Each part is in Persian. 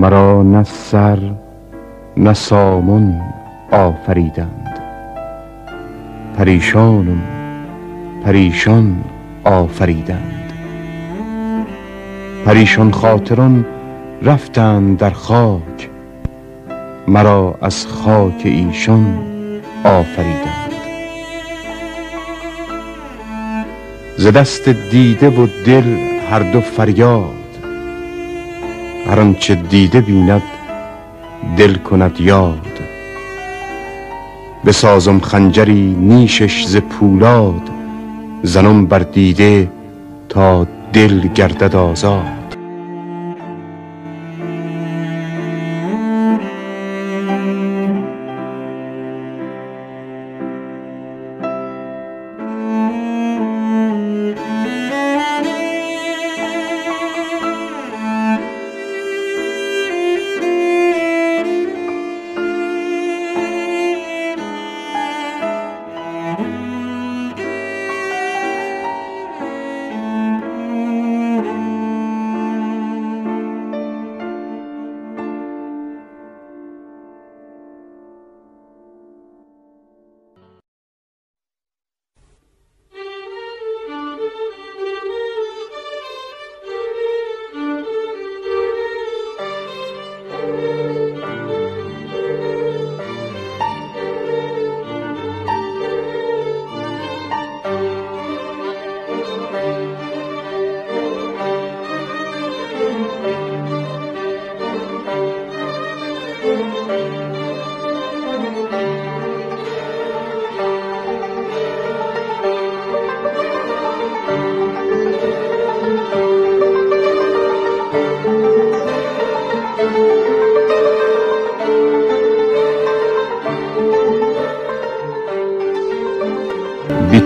مرا نه سر نه سامون آفریدند. پریشانم پریشان آفریدند. پریشان خاطران رفتند در خاک مرا از خاک ایشان آفریدند. ز دست دیده و دل هر دو فریاد هر آنچه دیده بیند دل کند یاد. بسازم خنجری نیشش ز پولاد زنم بر دیده تا دل گردد آزاد.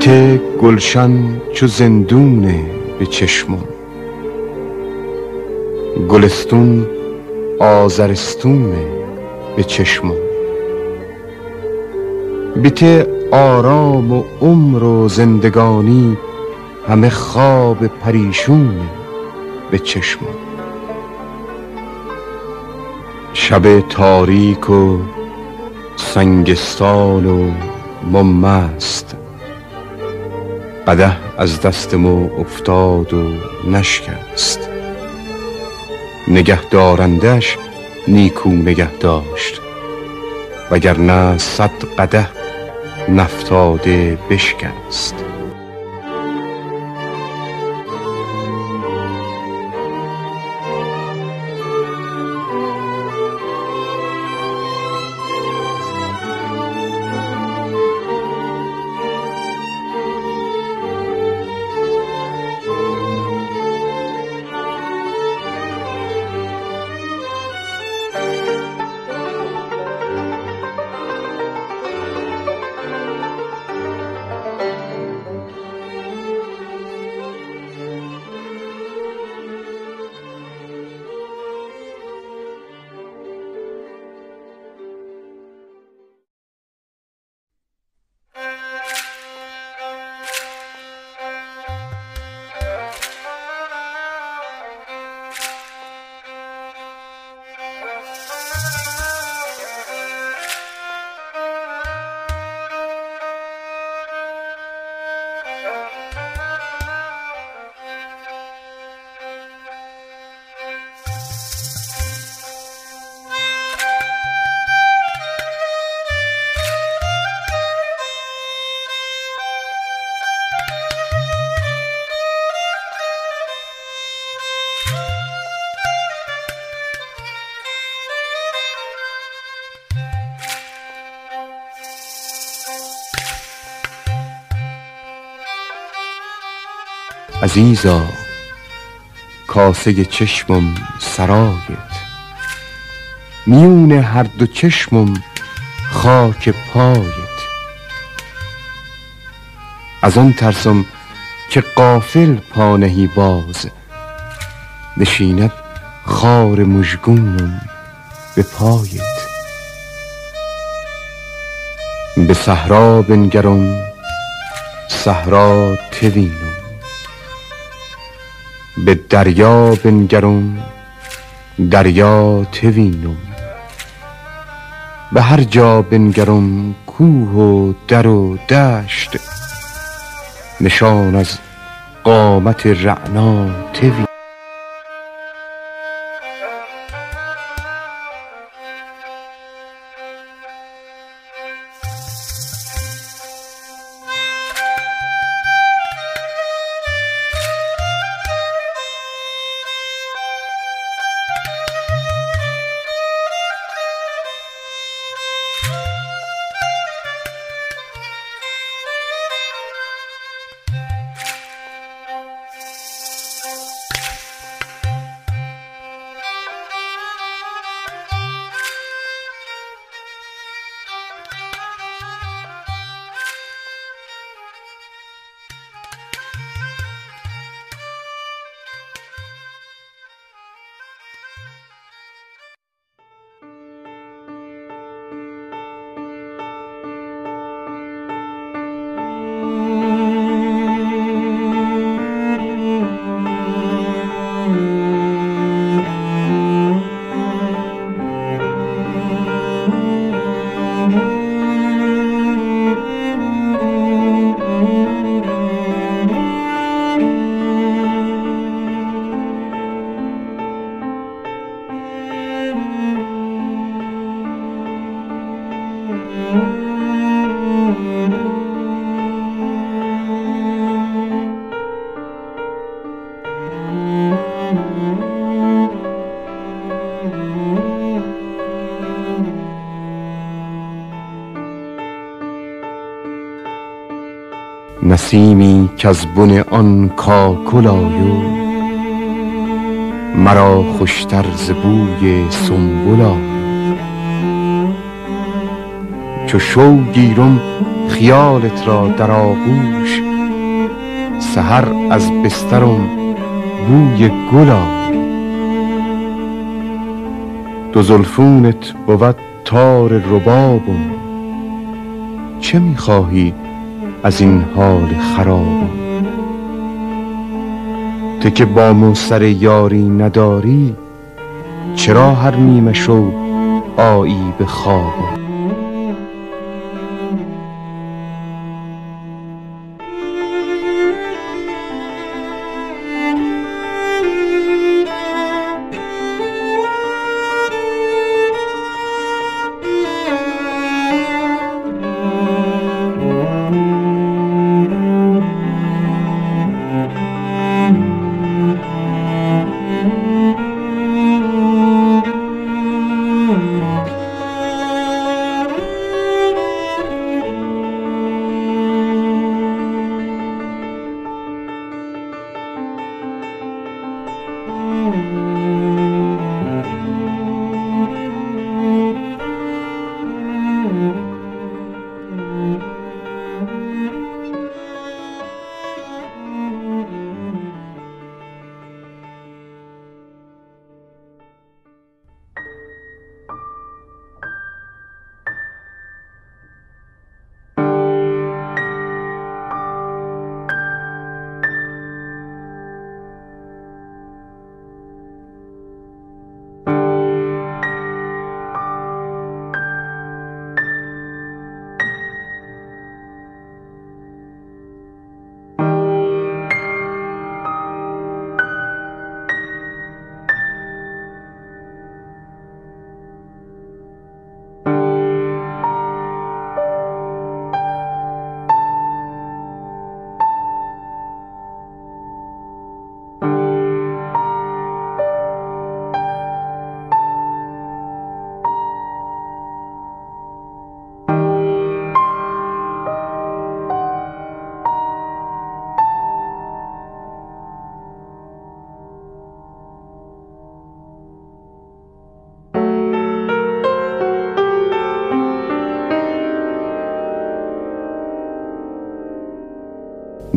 بیته گلشن چو زندونه به چشمم. گلستون آزرستونه به چشمم. بیته آرام و عمر و زندگانی همه خواب پریشونه به چشمم. شب تاریک و سنگستان و ممست قده از دست ما افتاد و نشکست. نگه دارندش نیکو نگه داشت وگرنه صد قده نفتاده بشکست. عزیزا کاسه چشمم سرایت میون هر دو چشمم خاک پایت. از آن ترسم که قافل پانهی باز. نشیند خار مژگونم به پایت. به صحرا بنگرم صحرا توینم به دریا بنگرم دریا توینم به هر جا بنگرم کوه و در و دشت نشان از قامت رعنا توینم نسیمی کز بن آن کاکل آیو مرا خوشتر ز بوی سنبل چو شو گیرم خیالت را در آغوش سحر از بسترم بوی گل دو زلفونت بود تار ربابم چه می خواهی از این حال خرابم تو که با سر یاری نداری چرا هر نیمه شو آیی به خوابم 음.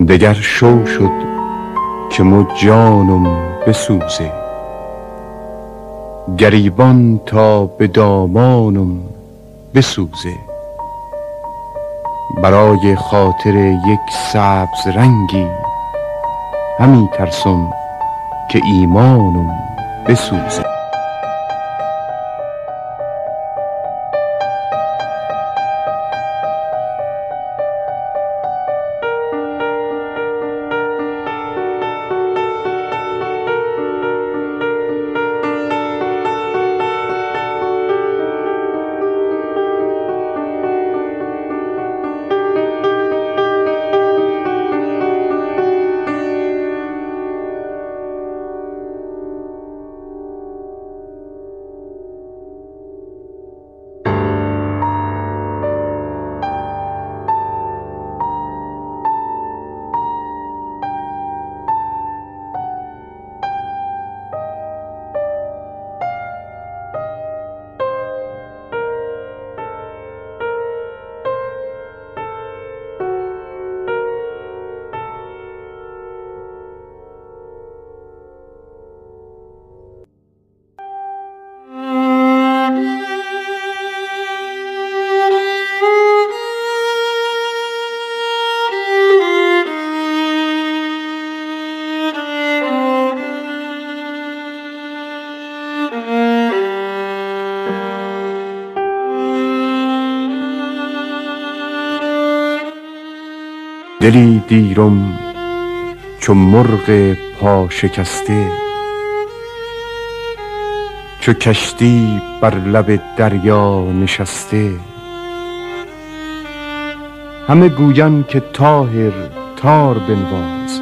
دگر شو شد که مو جانم بسوزه. گریبان تا به دامانم بسوزه. برای خاطر یک سبز رنگی همی ترسم که ایمانم بسوزه. دلی دیرم چو مرغ پا شکسته چو کشتی بر لب دریا نشسته. همه گویان که طاهر تار بنواز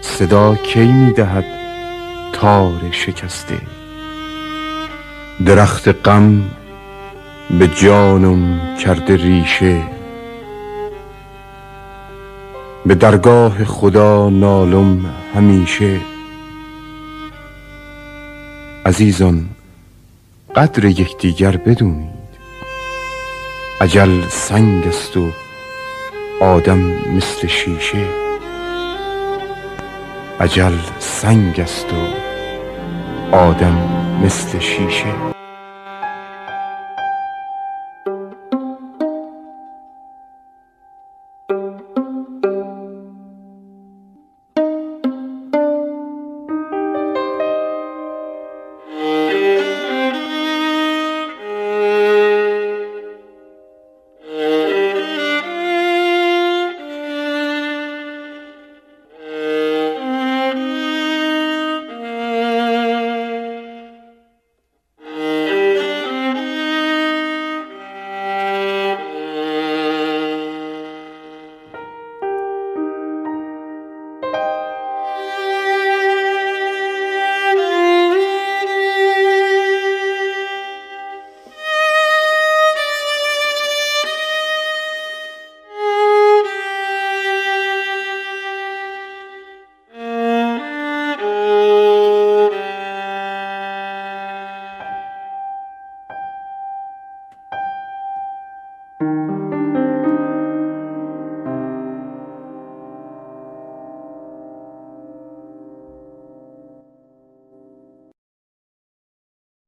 صدا کی می دهد تار شکسته؟ درخت غم به جانم کرده ریشه. به درگاه خدا نالم همیشه. عزیزان قدر یکدیگر بدونید. عجل سنگ است و آدم مثل شیشه. عجل سنگ است و آدم مثل شیشه.